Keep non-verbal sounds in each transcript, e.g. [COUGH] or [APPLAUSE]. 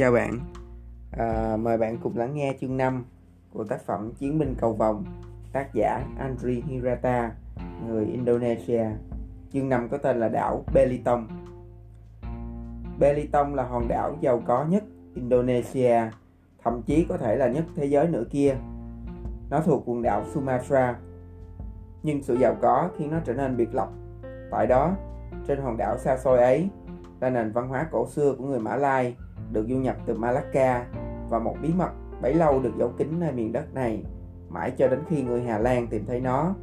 chào bạn. À, Mời bạn cùng lắng nghe chương 5 của tác phẩm Chiến binh cầu vòng Tác giả Andri Hirata, người Indonesia. Chương 5 có tên là đảo Belitung. Belitung là hòn đảo giàu có nhất Indonesia Thậm chí có thể là nhất thế giới nữa kia. Nó thuộc quần đảo Sumatra. Nhưng sự giàu có khiến nó trở nên biệt lập. Tại đó, trên hòn đảo xa xôi ấy là nền văn hóa cổ xưa của người Mã Lai được du nhập từ Malacca và một bí mật bấy lâu được giấu kín nơi miền đất này mãi cho đến khi người Hà Lan tìm thấy nó.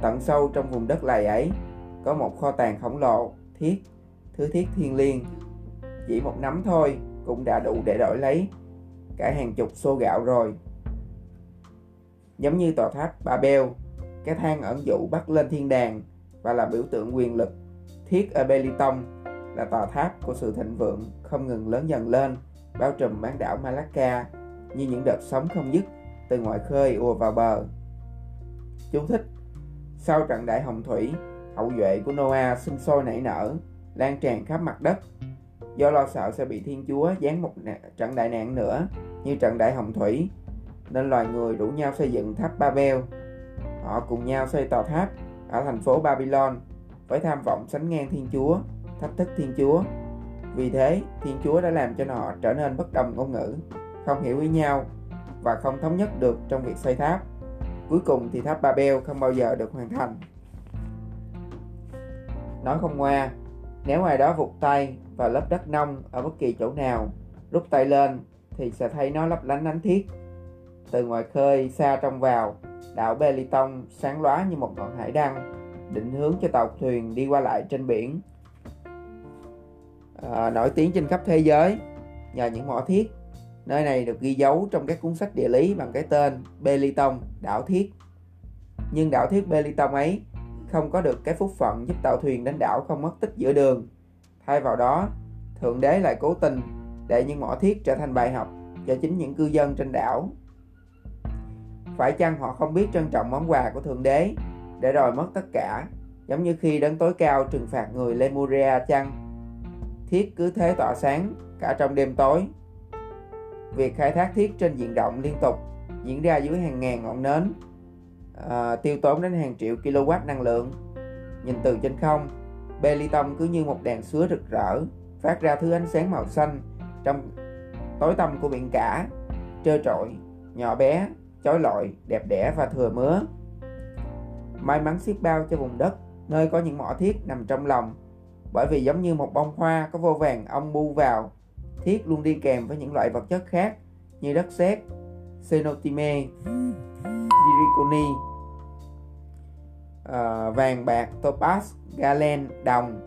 Tận sâu trong vùng đất lầy ấy có một kho tàng khổng lồ, thiết, thứ thiết thiên liêng. Chỉ một nắm thôi cũng đã đủ để đổi lấy cả hàng chục xô gạo rồi. Giống như tòa tháp Babel, cái thang ẩn dụ bắt lên thiên đàng và là biểu tượng quyền lực. Thiết ở Belitung là tòa tháp của sự thịnh vượng không ngừng lớn dần lên, bao trùm bán đảo Malacca như những đợt sóng không dứt từ ngoài khơi ùa vào bờ. Chú thích Sau trận đại hồng thủy, hậu duệ của Noah sinh sôi nảy nở, lan tràn khắp mặt đất. Do lo sợ sẽ bị Thiên Chúa giáng một trận đại nạn nữa như trận đại hồng thủy, nên loài người rủ nhau xây dựng tháp Babel. Họ cùng nhau xây tòa tháp ở thành phố Babylon với tham vọng sánh ngang Thiên Chúa thách thức Thiên Chúa. Vì thế, Thiên Chúa đã làm cho họ trở nên bất đồng ngôn ngữ, không hiểu ý nhau và không thống nhất được trong việc xây tháp. Cuối cùng thì tháp Babel không bao giờ được hoàn thành. Nói không ngoa, nếu ai đó vụt tay và lớp đất nông ở bất kỳ chỗ nào, rút tay lên thì sẽ thấy nó lấp lánh ánh thiết. Từ ngoài khơi xa trong vào, đảo Beliton sáng lóa như một ngọn hải đăng, định hướng cho tàu thuyền đi qua lại trên biển à, nổi tiếng trên khắp thế giới nhờ những mỏ thiết. Nơi này được ghi dấu trong các cuốn sách địa lý bằng cái tên Belitung đảo thiết. Nhưng đảo thiết Belitung ấy không có được cái phúc phận giúp tàu thuyền đến đảo không mất tích giữa đường. Thay vào đó thượng đế lại cố tình để những mỏ thiết trở thành bài học cho chính những cư dân trên đảo. Phải chăng họ không biết trân trọng món quà của thượng đế để rồi mất tất cả giống như khi đấng tối cao trừng phạt người Lemuria chăng? Thiết cứ thế tỏa sáng cả trong đêm tối. Việc khai thác thiết trên diện rộng liên tục diễn ra dưới hàng ngàn ngọn nến, à, tiêu tốn đến hàng triệu kW năng lượng. Nhìn từ trên không, Belitung cứ như một đèn sứa rực rỡ, phát ra thứ ánh sáng màu xanh trong tối tăm của biển cả, trơ trọi, nhỏ bé, chói lọi, đẹp đẽ và thừa mứa. May mắn xiết bao cho vùng đất nơi có những mỏ thiết nằm trong lòng bởi vì giống như một bông hoa có vô vàng ong bu vào thiết luôn đi kèm với những loại vật chất khác như đất sét xenotime zirconi uh, vàng bạc topaz galen đồng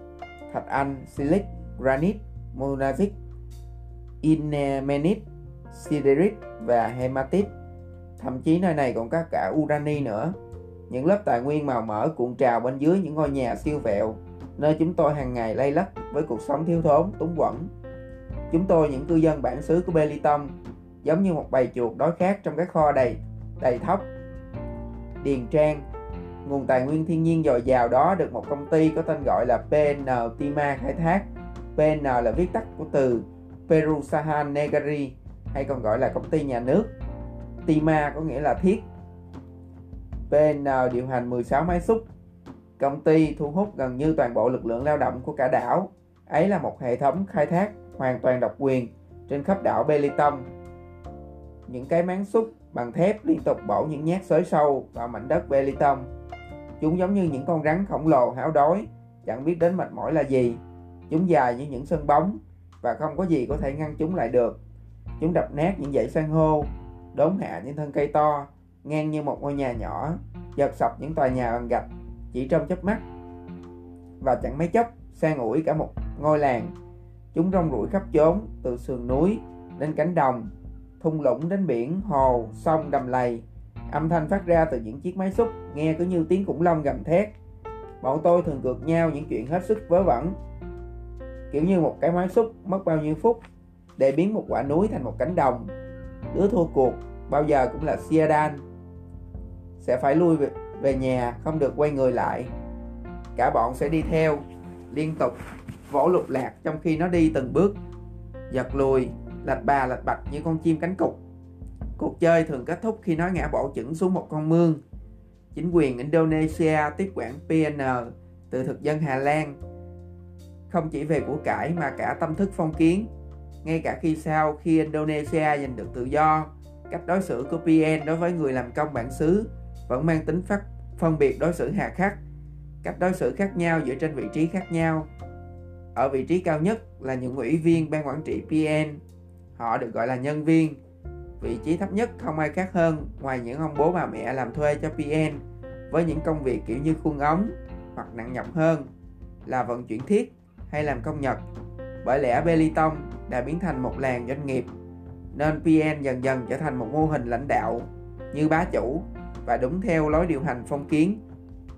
thạch anh silic granite monazit ilmenite siderit và hematit, thậm chí nơi này còn có cả urani nữa. Những lớp tài nguyên màu mỡ cuộn trào bên dưới những ngôi nhà siêu vẹo nơi chúng tôi hàng ngày lay lắc với cuộc sống thiếu thốn, túng quẫn. Chúng tôi, những cư dân bản xứ của Belitung, giống như một bầy chuột đói khát trong các kho đầy đầy thóc. Điền Trang, nguồn tài nguyên thiên nhiên dồi dào đó được một công ty có tên gọi là PN Tima khai thác. PN là viết tắt của từ Perusahan Negari hay còn gọi là công ty nhà nước. Tima có nghĩa là thiết. PN điều hành 16 máy xúc Công ty thu hút gần như toàn bộ lực lượng lao động của cả đảo. Ấy là một hệ thống khai thác hoàn toàn độc quyền trên khắp đảo Belitung. Những cái máng xúc bằng thép liên tục bổ những nhát xới sâu vào mảnh đất Belitung. Chúng giống như những con rắn khổng lồ háo đói, chẳng biết đến mệt mỏi là gì. Chúng dài như những sân bóng và không có gì có thể ngăn chúng lại được. Chúng đập nát những dãy san hô, đốn hạ những thân cây to, ngang như một ngôi nhà nhỏ, giật sập những tòa nhà bằng gạch chỉ trong chớp mắt. Và chẳng mấy chốc sang ủi cả một ngôi làng. Chúng rong ruổi khắp chốn từ sườn núi đến cánh đồng thung lũng đến biển hồ sông đầm lầy. Âm thanh phát ra từ những chiếc máy xúc nghe cứ như tiếng khủng long gầm thét. Bọn tôi thường cược nhau những chuyện hết sức vớ vẩn. Kiểu như một cái máy xúc mất bao nhiêu phút để biến một quả núi thành một cánh đồng. Đứa thua cuộc bao giờ cũng là Siadan. Sẽ phải lui về, về nhà không được quay người lại cả bọn sẽ đi theo liên tục vỗ lục lạc trong khi nó đi từng bước giật lùi lạch bà lạch bạch như con chim cánh cụt. Cuộc chơi thường kết thúc khi nó ngã bổ chững xuống một con mương. Chính quyền Indonesia tiếp quản PN từ thực dân Hà Lan không chỉ về của cải mà cả tâm thức phong kiến. Ngay cả khi sau khi Indonesia giành được tự do, cách đối xử của PN đối với người làm công bản xứ vẫn mang tính phát phân biệt đối xử hà khắc, cách đối xử khác nhau dựa trên vị trí khác nhau. Ở vị trí cao nhất là những ủy viên ban quản trị PN, họ được gọi là nhân viên. Vị trí thấp nhất không ai khác hơn ngoài những ông bố bà mẹ làm thuê cho PN với những công việc kiểu như khuôn ống hoặc nặng nhọc hơn là vận chuyển thiết hay làm công nhật. Bởi lẽ Beliton đã biến thành một làng doanh nghiệp nên PN dần dần trở thành một mô hình lãnh đạo như bá chủ và đúng theo lối điều hành phong kiến.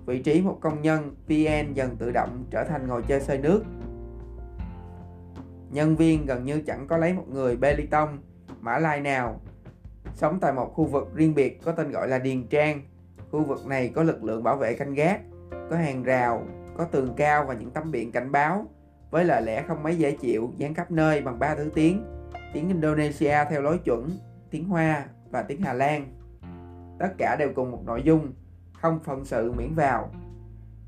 Vị trí một công nhân PN dần tự động trở thành ngồi chơi xơi nước. Nhân viên gần như chẳng có lấy một người Beliton, Mã Lai nào. Sống tại một khu vực riêng biệt có tên gọi là Điền Trang. Khu vực này có lực lượng bảo vệ canh gác, có hàng rào, có tường cao và những tấm biển cảnh báo với lời lẽ không mấy dễ chịu dán khắp nơi bằng ba thứ tiếng tiếng Indonesia theo lối chuẩn tiếng Hoa và tiếng Hà Lan tất cả đều cùng một nội dung không phận sự miễn vào.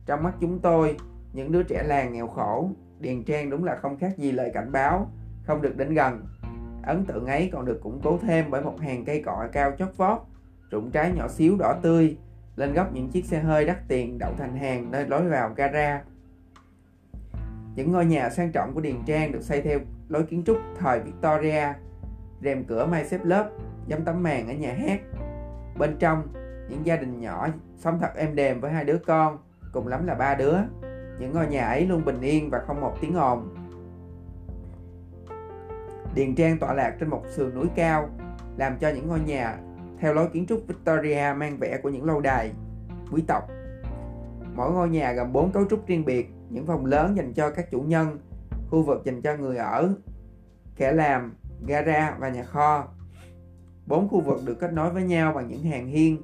Trong mắt chúng tôi những đứa trẻ làng nghèo khổ điền trang đúng là không khác gì lời cảnh báo không được đến gần. Ấn tượng ấy còn được củng cố thêm bởi một hàng cây cọ cao chót vót rụng trái nhỏ xíu đỏ tươi lên góc những chiếc xe hơi đắt tiền đậu thành hàng nơi lối vào gara. Những ngôi nhà sang trọng của Điền Trang được xây theo lối kiến trúc thời Victoria, rèm cửa may xếp lớp, giống tấm màn ở nhà hát. Bên trong, những gia đình nhỏ sống thật êm đềm với hai đứa con, cùng lắm là ba đứa. Những ngôi nhà ấy luôn bình yên và không một tiếng ồn. Điền Trang tọa lạc trên một sườn núi cao, làm cho những ngôi nhà theo lối kiến trúc Victoria mang vẻ của những lâu đài, quý tộc. Mỗi ngôi nhà gồm 4 cấu trúc riêng biệt, những phòng lớn dành cho các chủ nhân, khu vực dành cho người ở, kẻ làm, gara và nhà kho. Bốn khu vực được kết nối với nhau bằng những hàng hiên,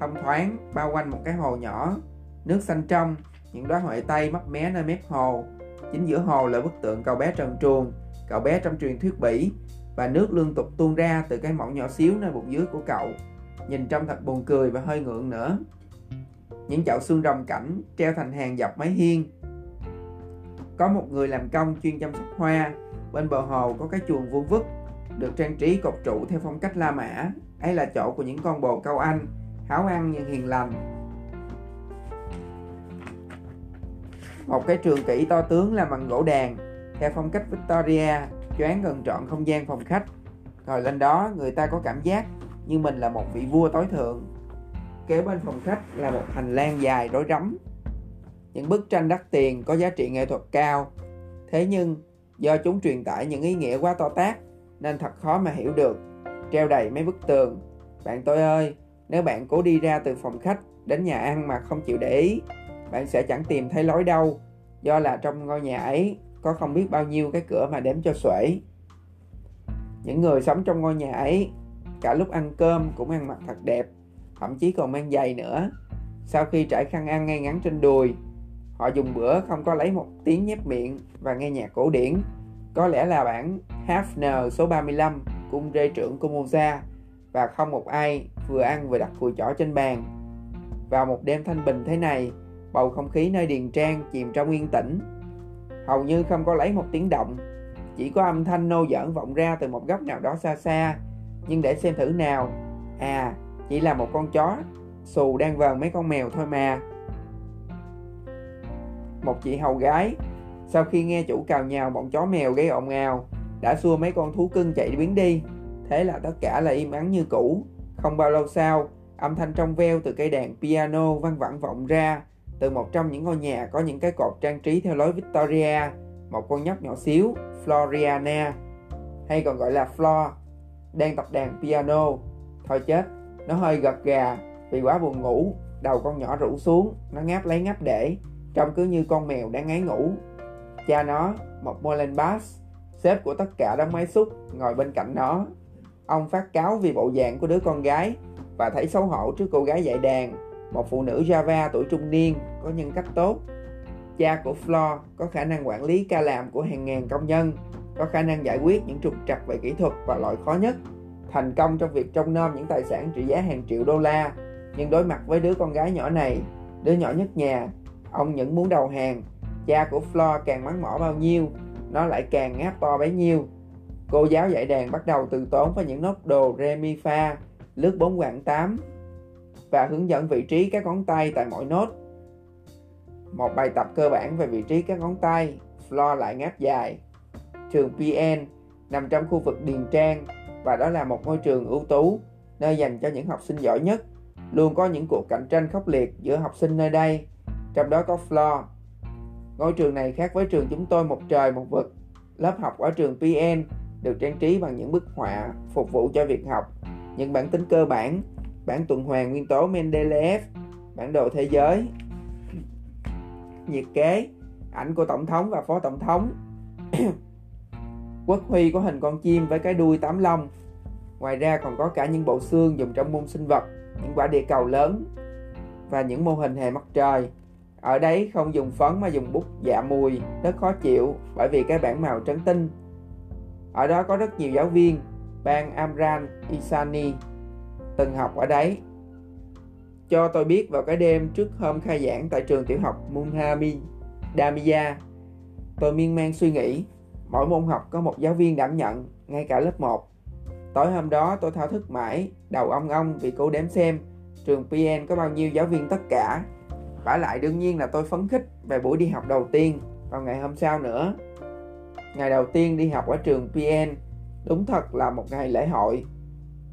thông thoáng, bao quanh một cái hồ nhỏ, nước xanh trong, những đóa huệ tây mấp mé nơi mép hồ. Chính giữa hồ là bức tượng cậu bé trần truồng, cậu bé trong truyền thuyết Bỉ, và nước liên tục tuôn ra từ cái mỏng nhỏ xíu nơi bụng dưới của cậu. Nhìn trông thật buồn cười và hơi ngượng nữa. Những chậu xương rồng cảnh treo thành hàng dọc mái hiên, có một người làm công chuyên chăm sóc hoa bên bờ hồ có cái chuồng vuông vức được trang trí cột trụ theo phong cách La Mã. Ấy là chỗ của những con bồ câu Anh háo ăn nhưng hiền lành. Một cái trường kỷ to tướng làm bằng gỗ đàn. Theo phong cách Victoria choáng gần trọn không gian phòng khách. Ngồi lên đó người ta có cảm giác như mình là một vị vua tối thượng. Kế bên phòng khách là một hành lang dài rối rắm. Những bức tranh đắt tiền có giá trị nghệ thuật cao. Thế nhưng, do chúng truyền tải những ý nghĩa quá to tát, nên thật khó mà hiểu được. Treo đầy mấy bức tường. Bạn tôi ơi, nếu bạn cố đi ra từ phòng khách đến nhà ăn mà không chịu để ý, bạn sẽ chẳng tìm thấy lối đâu, do là trong ngôi nhà ấy có không biết bao nhiêu cái cửa mà đếm cho xuể. Những người sống trong ngôi nhà ấy, cả lúc ăn cơm cũng ăn mặc thật đẹp, thậm chí còn mang giày nữa. Sau khi trải khăn ăn ngay ngắn trên đùi, Họ dùng bữa không có lấy một tiếng nhép miệng và nghe nhạc cổ điển. Có lẽ là bản Hafner số 35 cung rê trưởng của Mozart và không một ai vừa ăn vừa đặt cùi chỏ trên bàn. Vào một đêm thanh bình thế này, bầu không khí nơi điền trang chìm trong yên tĩnh. Hầu như không có lấy một tiếng động, chỉ có âm thanh nô giỡn vọng ra từ một góc nào đó xa xa. Nhưng để xem thử nào, à, chỉ là một con chó xù đang vờn mấy con mèo thôi mà một chị hầu gái sau khi nghe chủ cào nhào bọn chó mèo gây ồn ào, đã xua mấy con thú cưng chạy biến đi. Thế là tất cả là im ắng như cũ. Không bao lâu sau, âm thanh trong veo từ cây đàn piano văng vẳng vọng ra. Từ một trong những ngôi nhà có những cái cột trang trí theo lối Victoria, một con nhóc nhỏ xíu, Floriana, hay còn gọi là Flor, đang tập đàn piano. Thôi chết, nó hơi gật gà vì quá buồn ngủ, đầu con nhỏ rũ xuống, nó ngáp lấy ngáp để, trông cứ như con mèo đang ngáy ngủ. Cha nó, một Molen Bass, sếp của tất cả đám máy xúc, ngồi bên cạnh nó. Ông phát cáo vì bộ dạng của đứa con gái và thấy xấu hổ trước cô gái dạy đàn, một phụ nữ Java tuổi trung niên, có nhân cách tốt. Cha của Flo có khả năng quản lý ca làm của hàng ngàn công nhân có khả năng giải quyết những trục trặc về kỹ thuật và loại khó nhất, thành công trong việc trông nom những tài sản trị giá hàng triệu đô la. Nhưng đối mặt với đứa con gái nhỏ này, đứa nhỏ nhất nhà, ông những muốn đầu hàng. Cha của Flo càng mắng mỏ bao nhiêu, nó lại càng ngáp to bấy nhiêu. Cô giáo dạy đàn bắt đầu từ tốn với những nốt đồ re mi fa, lướt bốn quãng 8 và hướng dẫn vị trí các ngón tay tại mỗi nốt. Một bài tập cơ bản về vị trí các ngón tay, Flo lại ngáp dài. Trường PN nằm trong khu vực Điền Trang và đó là một ngôi trường ưu tú, nơi dành cho những học sinh giỏi nhất. Luôn có những cuộc cạnh tranh khốc liệt giữa học sinh nơi đây, trong đó có Flo. Ngôi trường này khác với trường chúng tôi một trời một vực. Lớp học ở trường PN được trang trí bằng những bức họa phục vụ cho việc học, những bản tính cơ bản, bản tuần hoàn nguyên tố Mendeleev, bản đồ thế giới, nhiệt kế, ảnh của tổng thống và phó tổng thống. [COUGHS] Quốc huy có hình con chim với cái đuôi tám lông. Ngoài ra còn có cả những bộ xương dùng trong môn sinh vật, những quả địa cầu lớn và những mô hình hệ mặt trời. Ở đấy không dùng phấn mà dùng bút dạ mùi, rất khó chịu bởi vì cái bảng màu trắng tinh. Ở đó có rất nhiều giáo viên, bang Amran Isani từng học ở đấy. Cho tôi biết vào cái đêm trước hôm khai giảng tại trường tiểu học Munhami Damia tôi miên man suy nghĩ, mỗi môn học có một giáo viên đảm nhận, ngay cả lớp 1. Tối hôm đó tôi thao thức mãi, đầu ong ong vì cô đếm xem trường PN có bao nhiêu giáo viên tất cả. Vả lại đương nhiên là tôi phấn khích về buổi đi học đầu tiên vào ngày hôm sau nữa. Ngày đầu tiên đi học ở trường PN đúng thật là một ngày lễ hội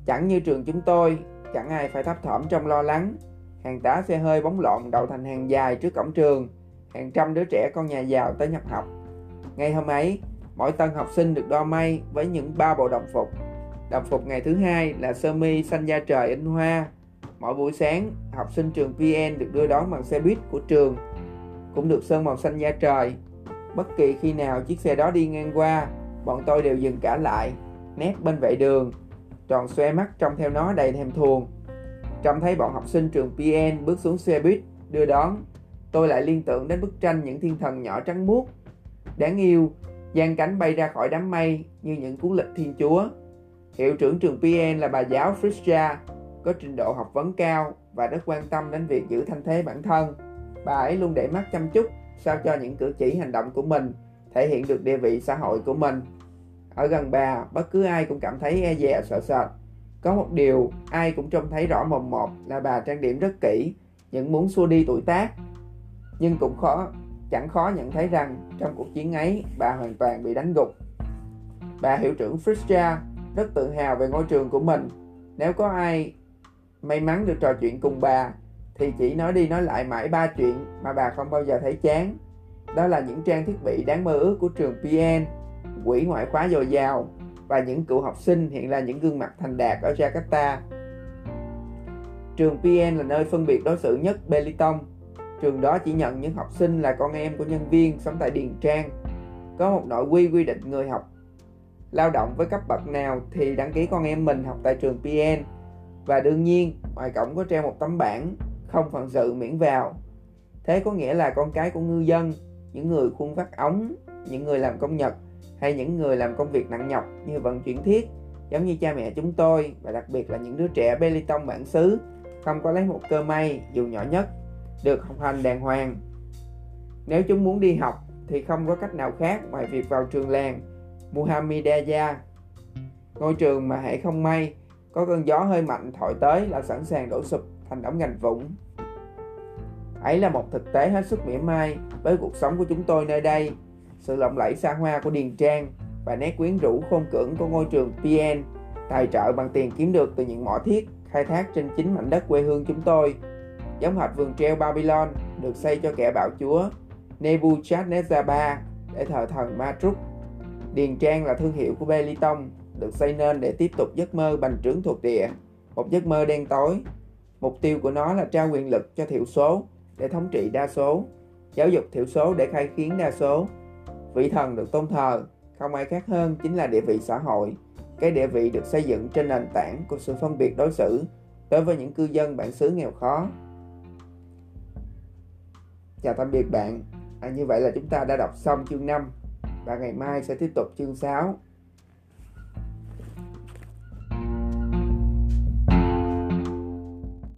Chẳng như trường chúng tôi, chẳng ai phải thấp thỏm trong lo lắng. Hàng tá xe hơi bóng lộn đậu thành hàng dài trước cổng trường, hàng trăm đứa trẻ con nhà giàu tới nhập học. Ngày hôm ấy, mỗi tân học sinh được đo may với những ba bộ đồng phục. Đồng phục ngày thứ hai là sơ mi xanh da trời in hoa. Mỗi buổi sáng, học sinh trường VN được đưa đón bằng xe buýt của trường, cũng được sơn màu xanh da trời. Bất kỳ khi nào chiếc xe đó đi ngang qua, bọn tôi đều dừng cả lại, nét bên vệ đường tròn xoe mắt trông theo nó đầy thèm thuồng. Trông thấy bọn học sinh trường PN bước xuống xe buýt đưa đón, tôi lại liên tưởng đến bức tranh những thiên thần nhỏ trắng muốt. Đáng yêu, giang cánh bay ra khỏi đám mây như những cuốn lịch thiên chúa. Hiệu trưởng trường PN là bà giáo Frisha, có trình độ học vấn cao và rất quan tâm đến việc giữ thanh thế bản thân. Bà ấy luôn để mắt chăm chút sao cho những cử chỉ hành động của mình thể hiện được địa vị xã hội của mình ở gần bà, bất cứ ai cũng cảm thấy e dè sợ sệt. Có một điều ai cũng trông thấy rõ mồm một là bà trang điểm rất kỹ, những muốn xua đi tuổi tác. Nhưng cũng khó, chẳng khó nhận thấy rằng trong cuộc chiến ấy bà hoàn toàn bị đánh gục. Bà hiệu trưởng Frischa rất tự hào về ngôi trường của mình. Nếu có ai may mắn được trò chuyện cùng bà thì chỉ nói đi nói lại mãi ba chuyện mà bà không bao giờ thấy chán. Đó là những trang thiết bị đáng mơ ước của trường PN quỹ ngoại khóa dồi dào và những cựu học sinh hiện là những gương mặt thành đạt ở Jakarta. Trường PN là nơi phân biệt đối xử nhất Belitung. Trường đó chỉ nhận những học sinh là con em của nhân viên sống tại Điền Trang. Có một nội quy quy định người học lao động với cấp bậc nào thì đăng ký con em mình học tại trường PN. Và đương nhiên, ngoài cổng có treo một tấm bảng không phận sự miễn vào. Thế có nghĩa là con cái của ngư dân, những người khuôn vắt ống, những người làm công nhật hay những người làm công việc nặng nhọc như vận chuyển thiết giống như cha mẹ chúng tôi và đặc biệt là những đứa trẻ bê ly tông bản xứ không có lấy một cơ may dù nhỏ nhất được học hành đàng hoàng nếu chúng muốn đi học thì không có cách nào khác ngoài việc vào trường làng Muhammadiyah ngôi trường mà hãy không may có cơn gió hơi mạnh thổi tới là sẵn sàng đổ sụp thành đống gành vũng ấy là một thực tế hết sức mỉa mai với cuộc sống của chúng tôi nơi đây sự lộng lẫy xa hoa của Điền Trang và nét quyến rũ khôn cưỡng của ngôi trường PN tài trợ bằng tiền kiếm được từ những mỏ thiết khai thác trên chính mảnh đất quê hương chúng tôi. Giống hệt vườn treo Babylon được xây cho kẻ bạo chúa Nebuchadnezzar III để thờ thần Matruk. Điền Trang là thương hiệu của Beliton được xây nên để tiếp tục giấc mơ bành trướng thuộc địa, một giấc mơ đen tối. Mục tiêu của nó là trao quyền lực cho thiểu số để thống trị đa số, giáo dục thiểu số để khai khiến đa số, Vị thần được tôn thờ không ai khác hơn chính là địa vị xã hội. Cái địa vị được xây dựng trên nền tảng của sự phân biệt đối xử đối với những cư dân bản xứ nghèo khó. Chào tạm biệt bạn. À, như vậy là chúng ta đã đọc xong chương 5 và ngày mai sẽ tiếp tục chương 6